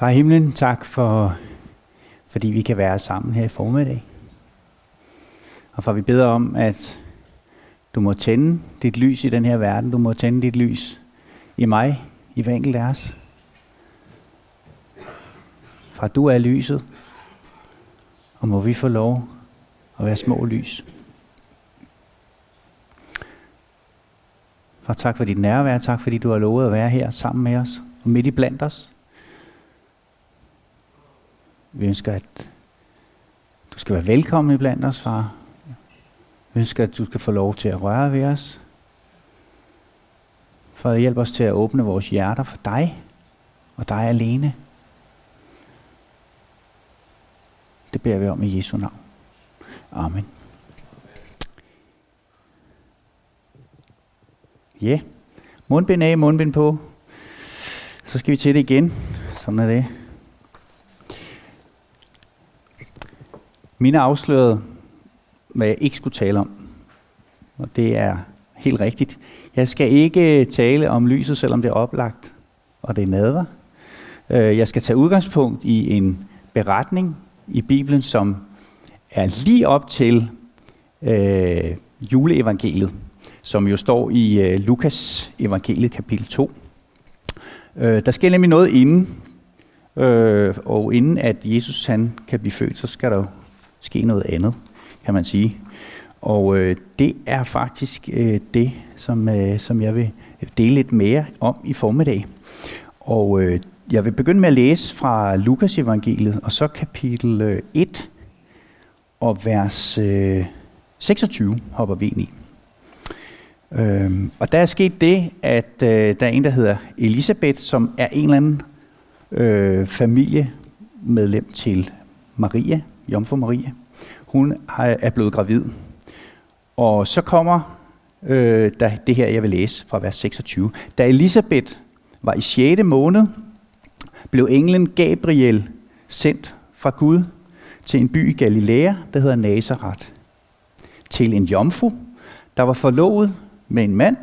Far i himlen, tak for, fordi vi kan være sammen her i formiddag. Og for vi beder om, at du må tænde dit lys i den her verden. Du må tænde dit lys i mig, i hver enkelt af os. For du er lyset, og må vi få lov at være små lys. Far, tak for dit nærvær, tak fordi du har lovet at være her sammen med os og midt i blandt os. Vi ønsker, at du skal være velkommen i blandt os, far. Vi ønsker, at du skal få lov til at røre ved os. For at hjælpe os til at åbne vores hjerter for dig og dig alene. Det beder vi om i Jesu navn. Amen. Ja, yeah. mundbind af, mundbind på. Så skal vi til det igen. Sådan er det. Mine afslørede, hvad jeg ikke skulle tale om. Og det er helt rigtigt. Jeg skal ikke øh, tale om lyset, selvom det er oplagt, og det er nadver. Øh, jeg skal tage udgangspunkt i en beretning i Bibelen, som er lige op til øh, juleevangeliet, som jo står i øh, Lukas evangeliet kapitel 2. Øh, der sker nemlig noget inden, øh, og inden at Jesus han kan blive født, så skal der jo ske noget andet, kan man sige. Og øh, det er faktisk øh, det, som, øh, som jeg vil dele lidt mere om i formiddag. Og øh, jeg vil begynde med at læse fra Lukas evangeliet, og så kapitel øh, 1 og vers øh, 26 hopper vi ind i. Øhm, og der er sket det, at øh, der er en, der hedder Elisabeth, som er en eller anden øh, familiemedlem til Maria, Jomfru Marie, Hun er blevet gravid. Og så kommer øh, der det her, jeg vil læse fra vers 26. Da Elisabeth var i 6. måned, blev englen Gabriel sendt fra Gud til en by i Galilea, der hedder Nazareth, til en jomfru, der var forlovet med en mand,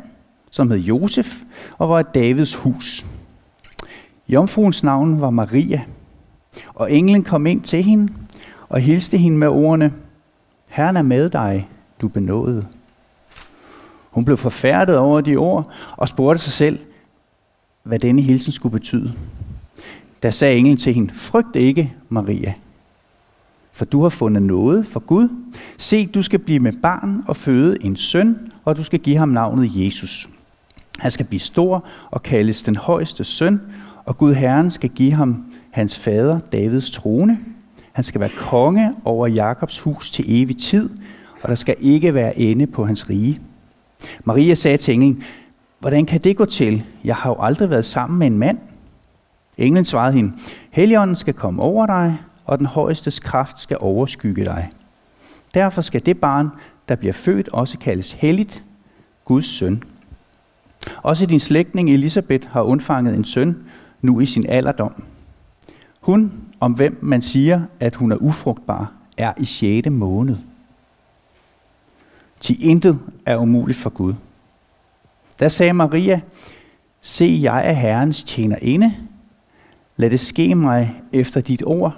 som hed Josef, og var i Davids hus. Jomfruens navn var Maria, og englen kom ind til hende og hilste hende med ordene, Herren er med dig, du benåede. Hun blev forfærdet over de ord og spurgte sig selv, hvad denne hilsen skulle betyde. Da sagde englen til hende, frygt ikke, Maria, for du har fundet noget for Gud. Se, du skal blive med barn og føde en søn, og du skal give ham navnet Jesus. Han skal blive stor og kaldes den højeste søn, og Gud Herren skal give ham hans fader Davids trone. Han skal være konge over Jakobs hus til evig tid, og der skal ikke være ende på hans rige. Maria sagde til englen, hvordan kan det gå til? Jeg har jo aldrig været sammen med en mand. Englen svarede hende, Helligånden skal komme over dig, og den højestes kraft skal overskygge dig. Derfor skal det barn, der bliver født, også kaldes helligt, Guds søn. Også din slægtning Elisabeth har undfanget en søn, nu i sin alderdom. Hun, om hvem man siger, at hun er ufrugtbar, er i 6. måned. Til intet er umuligt for Gud. Da sagde Maria, se jeg er Herrens tjenerinde, lad det ske mig efter dit ord.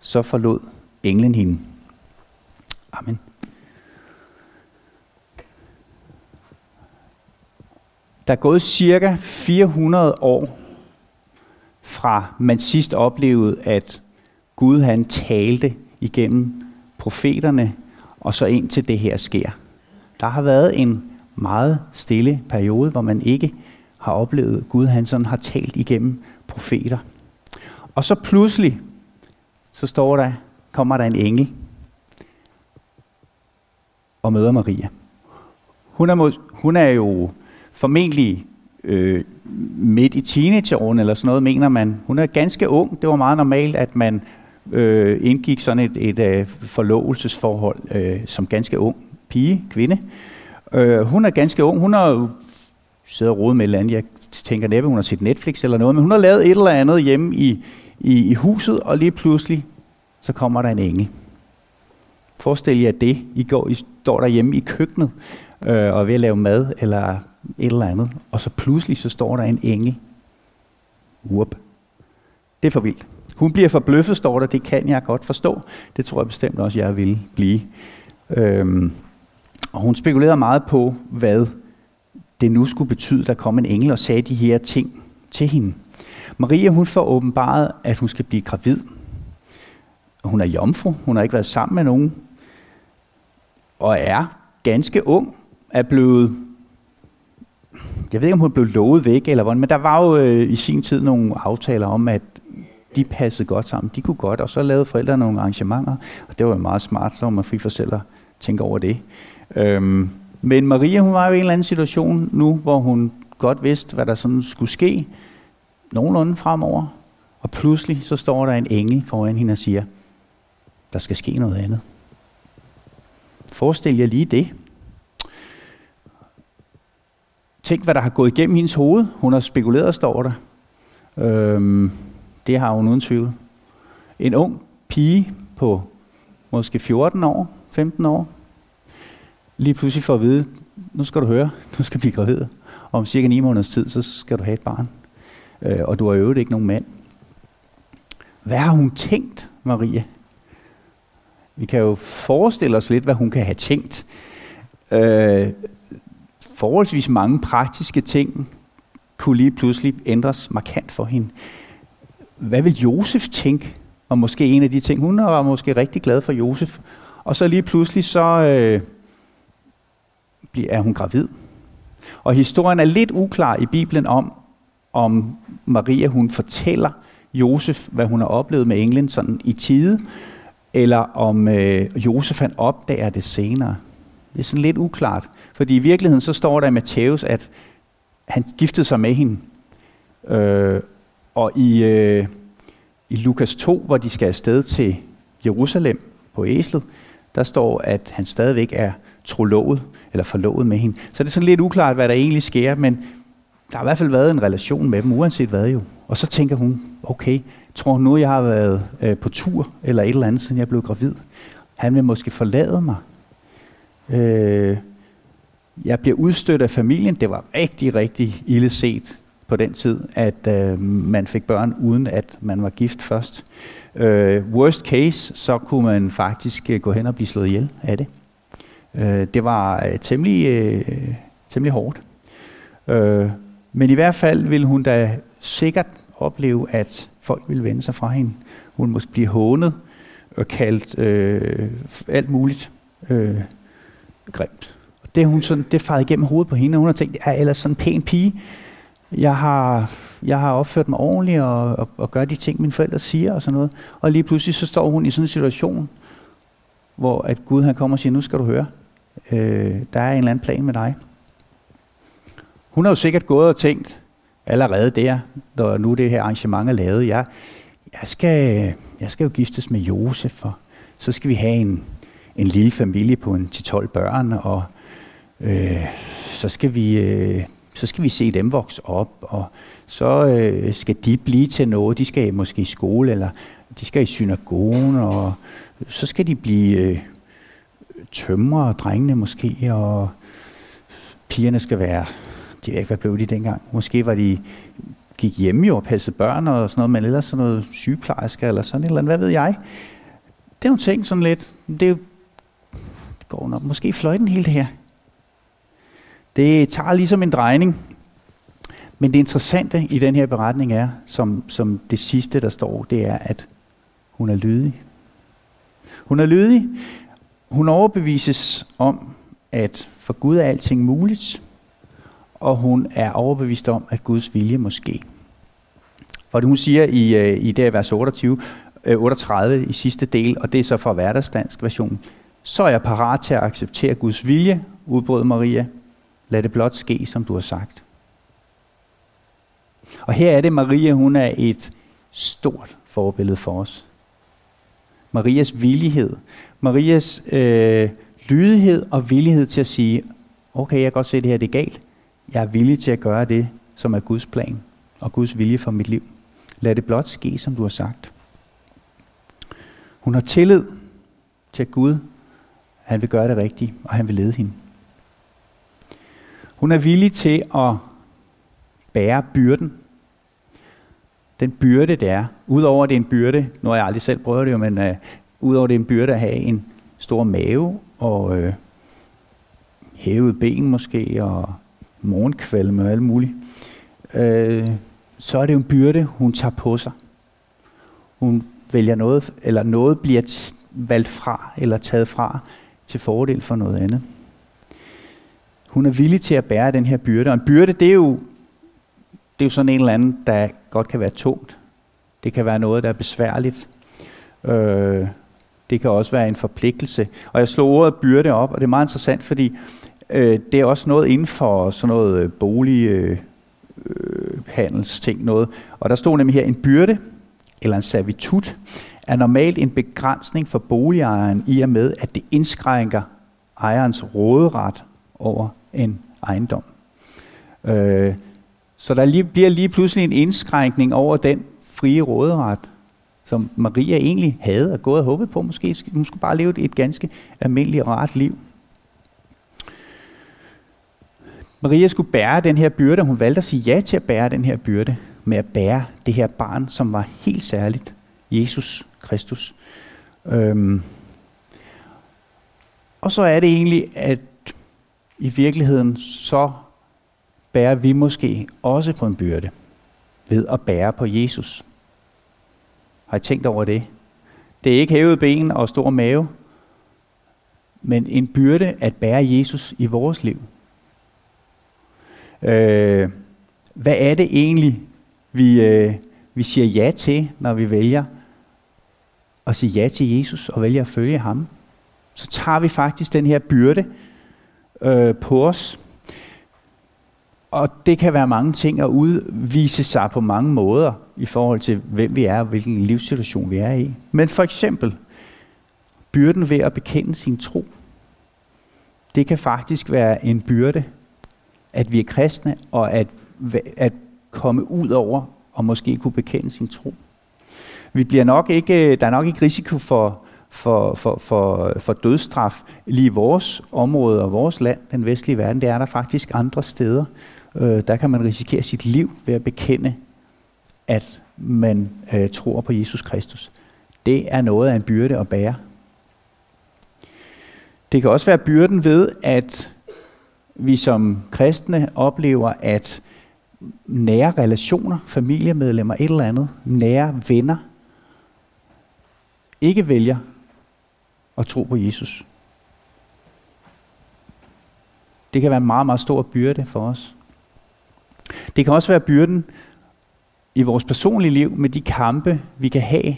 Så forlod englen hende. Amen. Der er gået cirka 400 år fra man sidst oplevede, at Gud han talte igennem profeterne, og så ind til det her sker. Der har været en meget stille periode, hvor man ikke har oplevet, at Gud han sådan har talt igennem profeter. Og så pludselig, så står der, kommer der en engel og møder Maria. Hun er, hun er jo formentlig øh, midt i teenageårene eller sådan noget, mener man. Hun er ganske ung. Det var meget normalt, at man øh, indgik sådan et, et et øh, forlovelsesforhold øh, som ganske ung pige, kvinde. Øh, hun er ganske ung. Hun har jo siddet og rodet med et eller andet. Jeg tænker næppe, hun har set Netflix eller noget, men hun har lavet et eller andet hjemme i, i, i huset, og lige pludselig, så kommer der en engel. Forestil jer det. I, går, I står derhjemme i køkkenet øh, og er ved at lave mad, eller et eller andet, og så pludselig så står der en engel. Whoop. Det er for vildt. Hun bliver forbløffet, står der. Det kan jeg godt forstå. Det tror jeg bestemt også, jeg vil blive. Øhm, og hun spekulerede meget på, hvad det nu skulle betyde, der kom en engel og sagde de her ting til hende. Maria, hun får åbenbaret, at hun skal blive gravid. Hun er jomfru, hun har ikke været sammen med nogen, og er ganske ung, er blevet, jeg ved ikke om hun blev lovet væk eller hvordan, men der var jo øh, i sin tid nogle aftaler om, at de passede godt sammen. De kunne godt, og så lavede forældrene nogle arrangementer, og det var jo meget smart, så man fik for selv at tænke over det. Øhm, men Maria, hun var jo i en eller anden situation nu, hvor hun godt vidste, hvad der sådan skulle ske, nogenlunde fremover, og pludselig så står der en engel foran hende og siger, der skal ske noget andet. Forestil jer lige det. Tænk, hvad der har gået igennem hendes hoved. Hun har spekuleret, står der. Øhm, det har hun uden tvivl. En ung pige på måske 14 år, 15 år, lige pludselig får at vide, nu skal du høre, du skal blive gravid. Og om cirka 9 måneders tid, så skal du have et barn. Øh, og du har øvet ikke nogen mand. Hvad har hun tænkt, Maria? Vi kan jo forestille os lidt, hvad hun kan have tænkt. Øh, forholdsvis mange praktiske ting kunne lige pludselig ændres markant for hende. Hvad vil Josef tænke? Og måske en af de ting, hun var måske rigtig glad for Josef. Og så lige pludselig så øh, er hun gravid. Og historien er lidt uklar i Bibelen om, om Maria hun fortæller Josef, hvad hun har oplevet med englen sådan i tide, eller om øh, Josef han opdager det senere. Det er sådan lidt uklart, fordi i virkeligheden så står der i Matthæus, at han giftede sig med hende. Øh, og i, øh, i Lukas 2, hvor de skal afsted til Jerusalem på æslet, der står, at han stadigvæk er trolovet, eller forlovet med hende. Så det er sådan lidt uklart, hvad der egentlig sker, men der har i hvert fald været en relation med dem, uanset hvad jo. Og så tænker hun, okay, tror hun nu, jeg har været øh, på tur, eller et eller andet, siden jeg blev gravid. Han vil måske forlade mig. Øh, jeg bliver udstødt af familien. Det var rigtig, rigtig ille set på den tid, at øh, man fik børn, uden at man var gift først. Øh, worst case, så kunne man faktisk øh, gå hen og blive slået ihjel af det. Øh, det var øh, temmelig, øh, temmelig hårdt. Øh, men i hvert fald ville hun da sikkert opleve, at folk ville vende sig fra hende. Hun måske blive hånet og kaldt øh, alt muligt øh, grimt. Det hun sådan, det farede igennem hovedet på hende, og hun har tænkt, jeg er ellers sådan en pæn pige. Jeg har, jeg har opført mig ordentligt og, og, og gør de ting, mine forældre siger og sådan noget. Og lige pludselig så står hun i sådan en situation, hvor at Gud han kommer og siger, nu skal du høre, øh, der er en eller anden plan med dig. Hun har jo sikkert gået og tænkt allerede der, når nu det her arrangement er lavet, jeg, jeg, skal, jeg skal jo giftes med Josef, og så skal vi have en, en lille familie på en 10-12 børn, og øh, så, skal vi, øh, så skal vi se dem vokse op, og så øh, skal de blive til noget. De skal måske i skole, eller de skal i synagogen, og så skal de blive øh, tømrer, drengene måske, og pigerne skal være de ved ikke, hvad blev de dengang? Måske var de gik hjemme jo og passede børn og sådan noget, men ellers sådan noget sygeplejerske eller sådan et eller andet, hvad ved jeg. Det er nogle ting sådan lidt, det går nok måske fløjten hele det her. Det tager ligesom en drejning. Men det interessante i den her beretning er, som, som det sidste, der står, det er, at hun er lydig. Hun er lydig. Hun overbevises om, at for Gud er alting muligt og hun er overbevist om, at Guds vilje må ske. For det hun siger i, øh, i det vers 28, 38 øh, i sidste del, og det er så fra hverdagsdansk version, så er jeg parat til at acceptere Guds vilje, udbrød Maria. Lad det blot ske, som du har sagt. Og her er det, Maria, hun er et stort forbillede for os. Marias villighed, Marias øh, lydighed og villighed til at sige, okay, jeg kan godt se, at det her det er galt, jeg er villig til at gøre det, som er Guds plan og Guds vilje for mit liv. Lad det blot ske, som du har sagt. Hun har tillid til Gud, han vil gøre det rigtigt, og han vil lede hende. Hun er villig til at bære byrden. Den byrde, det er. Udover at det er en byrde, nu har jeg aldrig selv prøvet det jo, men øh, udover at det er en byrde at have en stor mave og øh, hævet ben måske, og morgenkvalme og alt muligt, øh, så er det jo en byrde, hun tager på sig. Hun vælger noget, eller noget bliver valgt fra, eller taget fra, til fordel for noget andet. Hun er villig til at bære den her byrde, og en byrde, det er jo, det er jo sådan en eller anden, der godt kan være tungt. Det kan være noget, der er besværligt. Øh, det kan også være en forpligtelse. Og jeg slog ordet byrde op, og det er meget interessant, fordi øh, det er også noget inden for sådan noget øh, bolig, øh, øh, handelsting noget. Og der stod nemlig her, en byrde eller en servitut er normalt en begrænsning for boligejeren i og med, at det indskrænker ejerens råderet over en ejendom. Øh, så der lige, bliver lige pludselig en indskrænkning over den frie råderet, som Maria egentlig havde og gået og håbet på. Måske hun skulle bare leve et ganske almindeligt og rart liv. Maria skulle bære den her byrde, og hun valgte at sige ja til at bære den her byrde med at bære det her barn, som var helt særligt, Jesus Kristus. Øhm. Og så er det egentlig, at i virkeligheden så bærer vi måske også på en byrde ved at bære på Jesus. Har I tænkt over det? Det er ikke hævet ben og stor mave, men en byrde at bære Jesus i vores liv. Øh, hvad er det egentlig, vi, øh, vi siger ja til, når vi vælger at sige ja til Jesus og vælger at følge ham? Så tager vi faktisk den her byrde øh, på os. Og det kan være mange ting at udvise sig på mange måder i forhold til, hvem vi er og hvilken livssituation vi er i. Men for eksempel byrden ved at bekende sin tro. Det kan faktisk være en byrde, at vi er kristne, og at, at komme ud over og måske kunne bekende sin tro. Vi bliver nok ikke, der er nok ikke risiko for, for, for, for, for dødsstraf lige i vores område og vores land, den vestlige verden. Det er der faktisk andre steder. Øh, der kan man risikere sit liv ved at bekende, at man øh, tror på Jesus Kristus. Det er noget af en byrde at bære. Det kan også være byrden ved, at vi som kristne oplever, at nære relationer, familiemedlemmer, et eller andet, nære venner, ikke vælger at tro på Jesus. Det kan være en meget, meget stor byrde for os. Det kan også være byrden i vores personlige liv med de kampe, vi kan have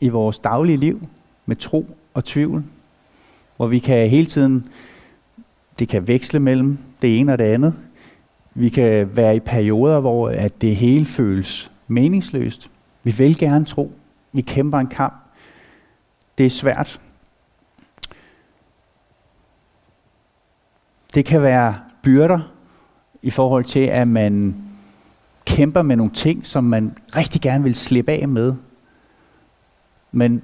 i vores daglige liv med tro og tvivl, hvor vi kan hele tiden, det kan veksle mellem det ene og det andet. Vi kan være i perioder, hvor at det hele føles meningsløst. Vi vil gerne tro. Vi kæmper en kamp. Det er svært. Det kan være byrder i forhold til, at man kæmper med nogle ting, som man rigtig gerne vil slippe af med. Men,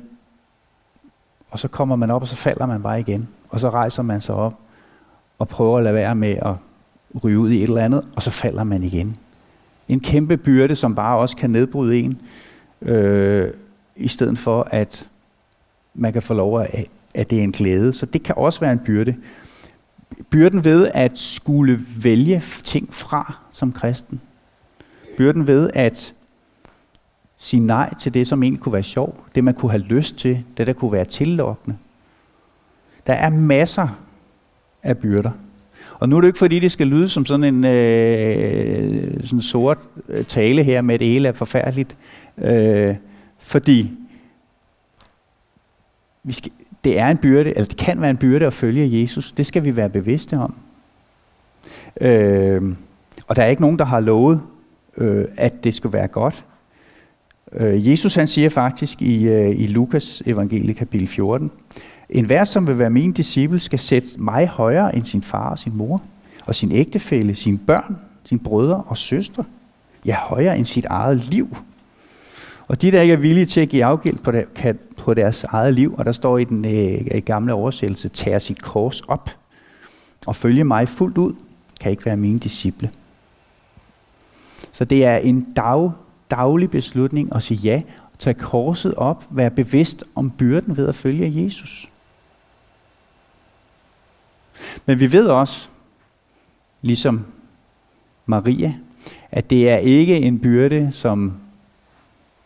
og så kommer man op, og så falder man bare igen. Og så rejser man sig op og prøver at lade være med at ryge ud i et eller andet, og så falder man igen. En kæmpe byrde, som bare også kan nedbryde en, øh, i stedet for at man kan få lov at, at det er en glæde. Så det kan også være en byrde. Byrden ved at skulle vælge ting fra som kristen. Byrden ved at sige nej til det, som egentlig kunne være sjov. Det, man kunne have lyst til. Det, der kunne være tillokkende. Der er masser af byrder. Og nu er det ikke fordi, det skal lyde som sådan en øh, sådan sort øh, tale her med, at det hele er forfærdeligt. Øh, fordi vi skal, det er en byrde, eller det kan være en byrde at følge Jesus. Det skal vi være bevidste om. Øh, og der er ikke nogen, der har lovet, øh, at det skal være godt. Øh, Jesus han siger faktisk i, øh, i Lukas evangelie kapitel 14, en hver, som vil være min disciple, skal sætte mig højere end sin far og sin mor, og sin ægtefælle, sine børn, sine brødre og søstre. Ja, højere end sit eget liv. Og de, der ikke er villige til at give afgild på, det, kan, på deres eget liv, og der står i den øh, gamle oversættelse, tager sit kors op og følge mig fuldt ud, kan ikke være mine disciple. Så det er en dag, daglig beslutning at sige ja, tage korset op, være bevidst om byrden ved at følge Jesus. Men vi ved også, ligesom Maria, at det er ikke en byrde, som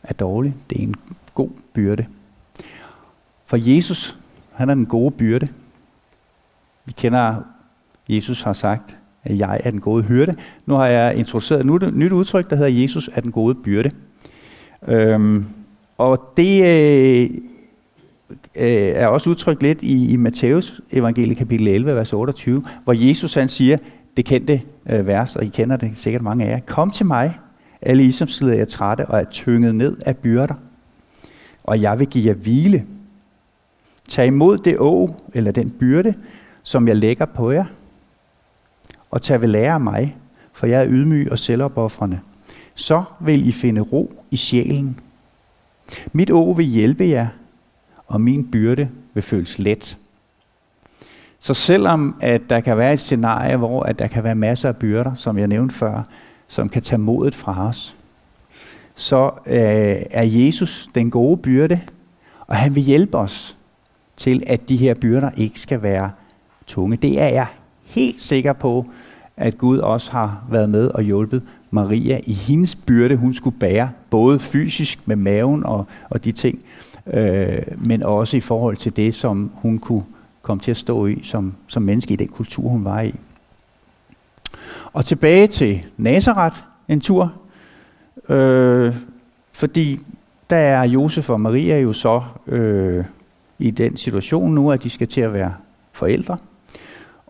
er dårlig. Det er en god byrde. For Jesus, han er den gode byrde. Vi kender, Jesus har sagt, at jeg er den gode hyrde. Nu har jeg introduceret et nyt udtryk, der hedder, Jesus er den gode byrde. Øhm, og det øh, øh, er også udtrykt lidt i, i Matthæus evangelie kapitel 11, vers 28, hvor Jesus han siger, det kendte øh, vers, og I kender det sikkert mange af jer. Kom til mig, alle I som sidder jer trætte og er tynget ned af byrder, og jeg vil give jer hvile. Tag imod det å, eller den byrde, som jeg lægger på jer, og tag ved lære af mig, for jeg er ydmyg og selvopoffrende. Så vil I finde ro i sjælen. Mit å vil hjælpe jer, og min byrde vil føles let. Så selvom at der kan være et scenarie, hvor at der kan være masser af byrder, som jeg nævnte før, som kan tage modet fra os, så øh, er Jesus den gode byrde, og han vil hjælpe os til, at de her byrder ikke skal være tunge. Det er jeg helt sikker på, at Gud også har været med og hjulpet Maria i hendes byrde, hun skulle bære, både fysisk med maven og, og de ting, øh, men også i forhold til det, som hun kunne komme til at stå i som, som menneske i den kultur, hun var i. Og tilbage til Nazareth en tur, øh, fordi der er Josef og Maria jo så øh, i den situation nu, at de skal til at være forældre.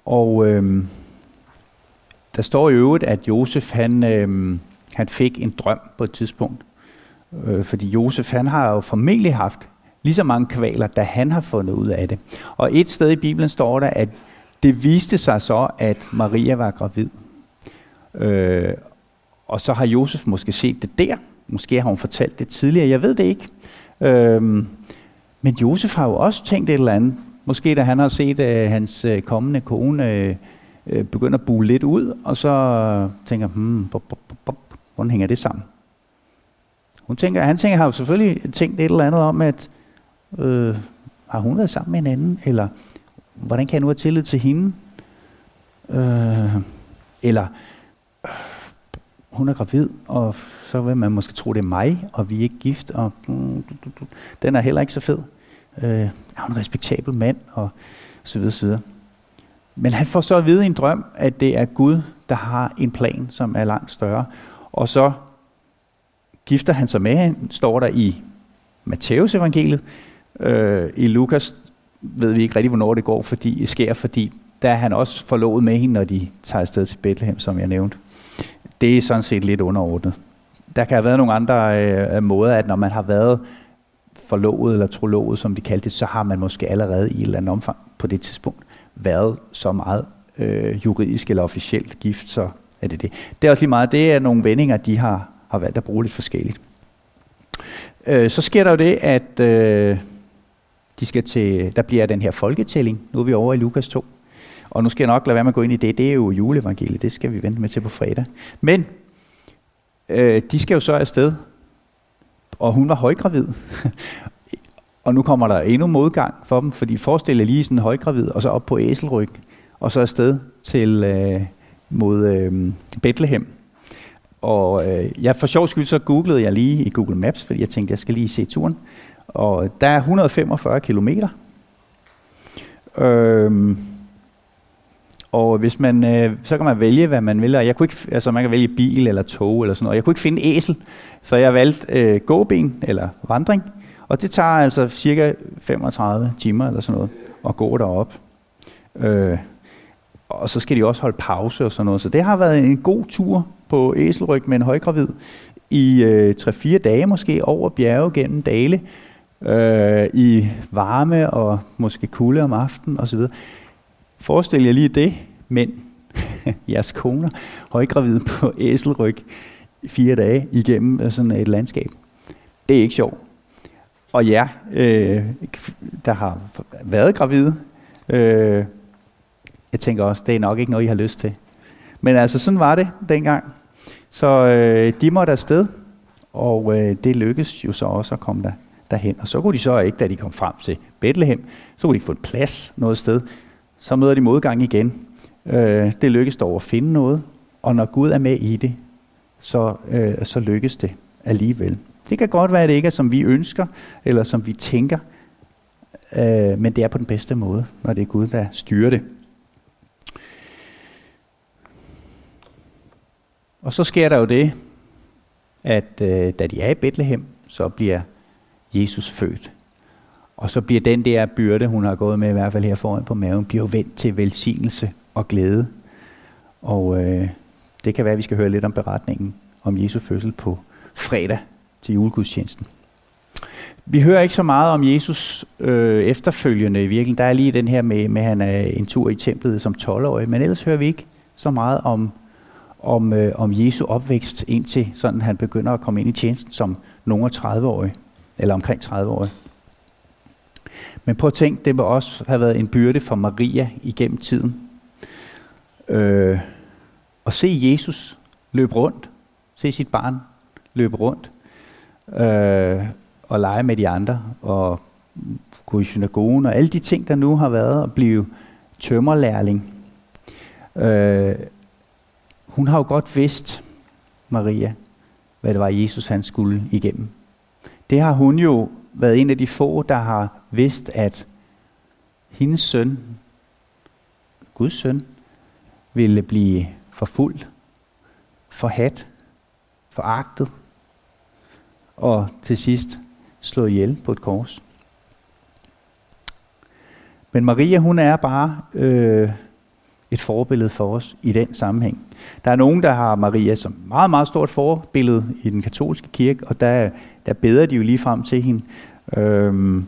Og øh, der står i øvrigt, at Josef han, øh, han fik en drøm på et tidspunkt. Øh, fordi Josef han har jo formentlig haft lige så mange kvaler, da han har fundet ud af det. Og et sted i Bibelen står der, at det viste sig så, at Maria var gravid. Øh, og så har Josef måske set det der. Måske har hun fortalt det tidligere. Jeg ved det ikke. Øh, men Josef har jo også tænkt et eller andet. Måske da han har set øh, hans øh, kommende kone øh, øh, begynde at bule lidt ud, og så tænker, hmm, bop, bop, bop, hvordan hænger det sammen? Hun tænker, han tænker, har jo selvfølgelig tænkt et eller andet om, at Øh, har hun været sammen med en anden? Eller hvordan kan jeg nu have tillid til hende? Øh, eller øh, hun er gravid, og så vil man måske tro, det er mig, og vi er ikke gift, og mm, den er heller ikke så fed. Øh, er hun en respektabel mand, og så videre, så videre. Men han får så at vide i en drøm, at det er Gud, der har en plan, som er langt større. Og så gifter han sig med hende, står der i Matteus evangeliet, Øh, I Lukas ved vi ikke rigtig, hvornår det går, fordi det sker, fordi der er han også forlovet med hende, når de tager afsted til Bethlehem, som jeg nævnte. Det er sådan set lidt underordnet. Der kan have været nogle andre øh, måder, at når man har været forlovet eller trolovet, som de kaldte det, så har man måske allerede i et eller andet omfang på det tidspunkt været så meget øh, juridisk eller officielt gift, så er det det. Det er også lige meget, det er nogle vendinger, de har, har valgt at bruge lidt forskelligt. Øh, så sker der jo det, at øh, de skal til, der bliver den her folketælling. Nu er vi over i Lukas 2. Og nu skal jeg nok lade være med at gå ind i det. Det er jo juleevangeliet. Det skal vi vente med til på fredag. Men øh, de skal jo så afsted. Og hun var højgravid. og nu kommer der endnu modgang for dem, fordi forestil jer lige sådan en højgravid, og så op på æselryg, og så afsted til øh, mod øh, Bethlehem. Og øh, jeg for sjov skyld så googlede jeg lige i Google Maps, fordi jeg tænkte, jeg skal lige se turen. Og der er 145 kilometer. Øh, og hvis man, øh, så kan man vælge, hvad man vil. Og jeg kunne ikke, altså man kan vælge bil eller tog eller sådan noget. Jeg kunne ikke finde æsel, så jeg valgte øh, gåben eller vandring. Og det tager altså cirka 35 timer eller sådan noget at gå derop. Øh, og så skal de også holde pause og sådan noget. Så det har været en god tur på æselryg med en højgravid i øh, 3-4 dage måske over bjerge gennem dale øh, i varme og måske kulde om aftenen osv. Forestil jer lige det, men jeres koner højgravide på æselryg fire dage igennem øh, sådan et landskab. Det er ikke sjovt. Og ja, øh, der har været gravide, øh, jeg tænker også, det er nok ikke noget, I har lyst til. Men altså, sådan var det dengang. Så øh, de måtte afsted, og øh, det lykkedes jo så også at komme der, derhen. Og så kunne de så ikke, da de kom frem til Bethlehem, så kunne de få en plads noget sted. Så møder de modgang igen. Øh, det lykkes dog at finde noget, og når Gud er med i det, så, øh, så lykkes det alligevel. Det kan godt være, at det ikke er, som vi ønsker, eller som vi tænker, øh, men det er på den bedste måde, når det er Gud, der styrer det. Og så sker der jo det, at øh, da de er i Bethlehem, så bliver Jesus født. Og så bliver den der byrde, hun har gået med i hvert fald her foran på maven, bliver vendt til velsignelse og glæde. Og øh, det kan være, at vi skal høre lidt om beretningen om Jesu fødsel på fredag til julegudstjenesten. Vi hører ikke så meget om Jesus øh, efterfølgende i virkeligheden. Der er lige den her med, med at han er en tur i templet som 12-årig, men ellers hører vi ikke så meget om, om, øh, om Jesu opvækst indtil sådan han begynder at komme ind i tjenesten som nogen af 30-årig, eller omkring 30-årig. Men prøv at tænke, det må også have været en byrde for Maria igennem tiden. Øh, at se Jesus løbe rundt, se sit barn løbe rundt, øh, og lege med de andre, og gå i synagogen, og alle de ting, der nu har været, at blive tømmerlærling. Øh, hun har jo godt vidst, Maria, hvad det var, Jesus han skulle igennem. Det har hun jo været en af de få, der har vidst, at hendes søn, Guds søn, ville blive forfulgt, forhat, foragtet, og til sidst slået ihjel på et kors. Men Maria, hun er bare øh, et forbillede for os i den sammenhæng. Der er nogen, der har Maria som meget, meget stort forbillede i den katolske kirke, og der, der beder de jo lige frem til hende. Øhm,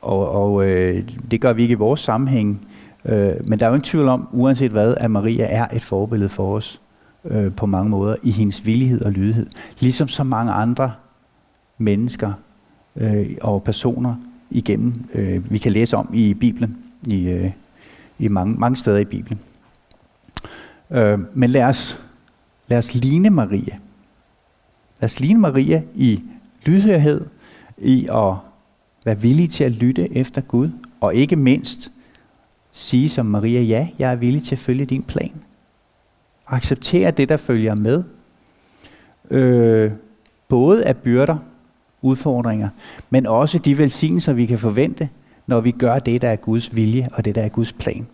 og og øh, det gør vi ikke i vores sammenhæng. Øh, men der er jo ingen tvivl om, uanset hvad, at Maria er et forbillede for os øh, på mange måder i hendes villighed og lydighed. Ligesom så mange andre mennesker øh, og personer igennem, øh, vi kan læse om i Bibelen, i, øh, i mange, mange steder i Bibelen. Øh, men lad os, lad os ligne Maria. Lad os ligne Maria i lydhørhed, i at være villig til at lytte efter Gud, og ikke mindst sige som Maria, ja, jeg er villig til at følge din plan. Acceptere det, der følger med. Øh, både af byrder, udfordringer, men også de velsignelser, vi kan forvente, når vi gør det, der er Guds vilje, og det, der er Guds plan.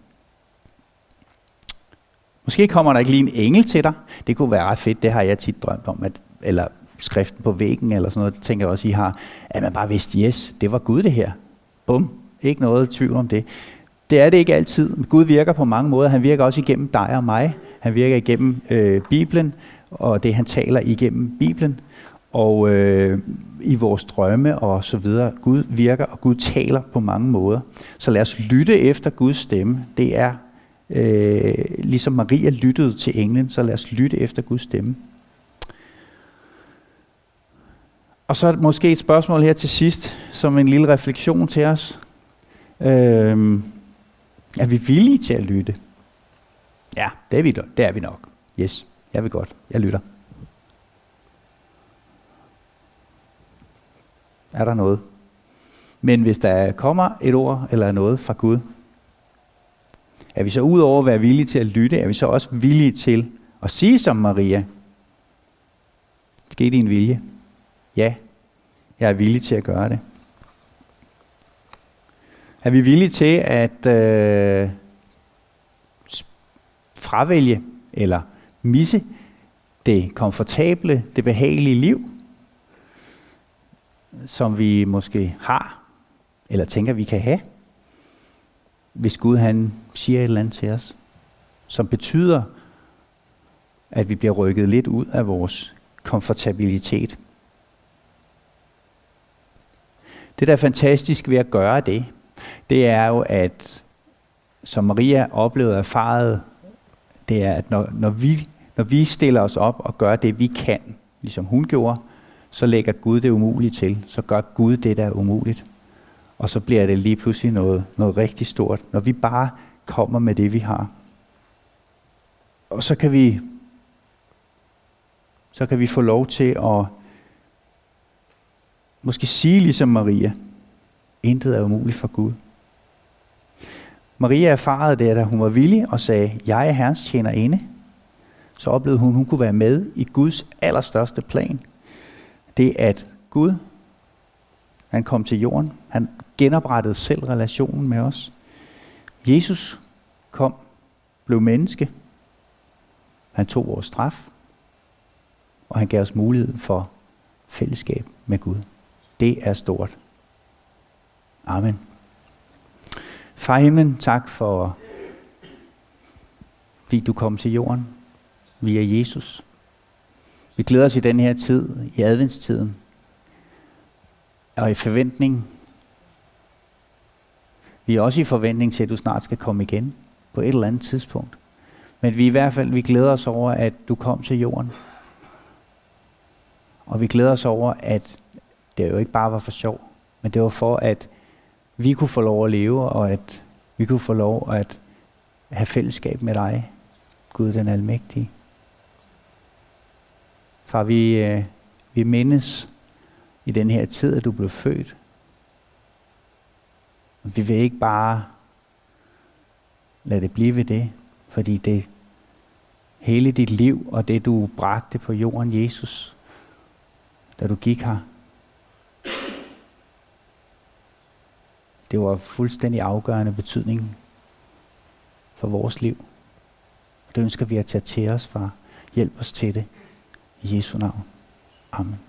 Måske kommer der ikke lige en engel til dig. Det kunne være ret fedt, det har jeg tit drømt om, at, eller skriften på væggen, eller sådan noget, det tænker jeg også, I har, at man bare vidste, yes, det var Gud det her. Bum, ikke noget tvivl om det. Det er det ikke altid. Gud virker på mange måder. Han virker også igennem dig og mig. Han virker igennem øh, Bibelen, og det han taler igennem Bibelen, og øh, i vores drømme og så videre. Gud virker, og Gud taler på mange måder. Så lad os lytte efter Guds stemme. Det er øh, ligesom Maria lyttede til englen, så lad os lytte efter Guds stemme. Og så måske et spørgsmål her til sidst, som en lille refleksion til os. Øhm, er vi villige til at lytte? Ja, det er vi, det er vi nok. Yes, jeg vil godt. Jeg lytter. Er der noget? Men hvis der kommer et ord eller noget fra Gud, er vi så ud over at være villige til at lytte, er vi så også villige til at sige som Maria, ske din vilje? Ja, jeg er villig til at gøre det. Er vi villige til at øh, fravælge eller misse det komfortable, det behagelige liv, som vi måske har, eller tænker, vi kan have, hvis Gud han siger et eller andet til os, som betyder, at vi bliver rykket lidt ud af vores komfortabilitet. Det, der er fantastisk ved at gøre det, det er jo, at som Maria oplevede og erfaret, det er, at når, når, vi, når vi stiller os op og gør det, vi kan, ligesom hun gjorde, så lægger Gud det umulige til. Så gør Gud det, der er umuligt. Og så bliver det lige pludselig noget, noget rigtig stort, når vi bare kommer med det, vi har. Og så kan vi så kan vi få lov til at måske sige ligesom Maria, intet er umuligt for Gud. Maria erfarede det, da hun var villig og sagde, jeg er herres tjener inde. Så oplevede hun, at hun kunne være med i Guds allerstørste plan. Det at Gud, han kom til jorden. Han genoprettede selv relationen med os. Jesus kom, blev menneske. Han tog vores straf. Og han gav os mulighed for fællesskab med Gud. Det er stort. Amen. Far himlen, tak for, fordi du kom til jorden via Jesus. Vi glæder os i den her tid, i adventstiden, og i forventning. Vi er også i forventning til, at du snart skal komme igen på et eller andet tidspunkt. Men vi i hvert fald, vi glæder os over, at du kom til jorden. Og vi glæder os over, at det jo ikke bare var for sjov, men det var for, at vi kunne få lov at leve, og at vi kunne få lov at have fællesskab med dig, Gud den Almægtige. Far, vi, øh, vi mindes i den her tid, at du blev født. Vi vil ikke bare lade det blive ved det, fordi det hele dit liv og det, du bragte på jorden, Jesus, da du gik her, det var fuldstændig afgørende betydning for vores liv. Det ønsker vi at tage til os, far. Hjælp os til det. I Jesu navn. Amen.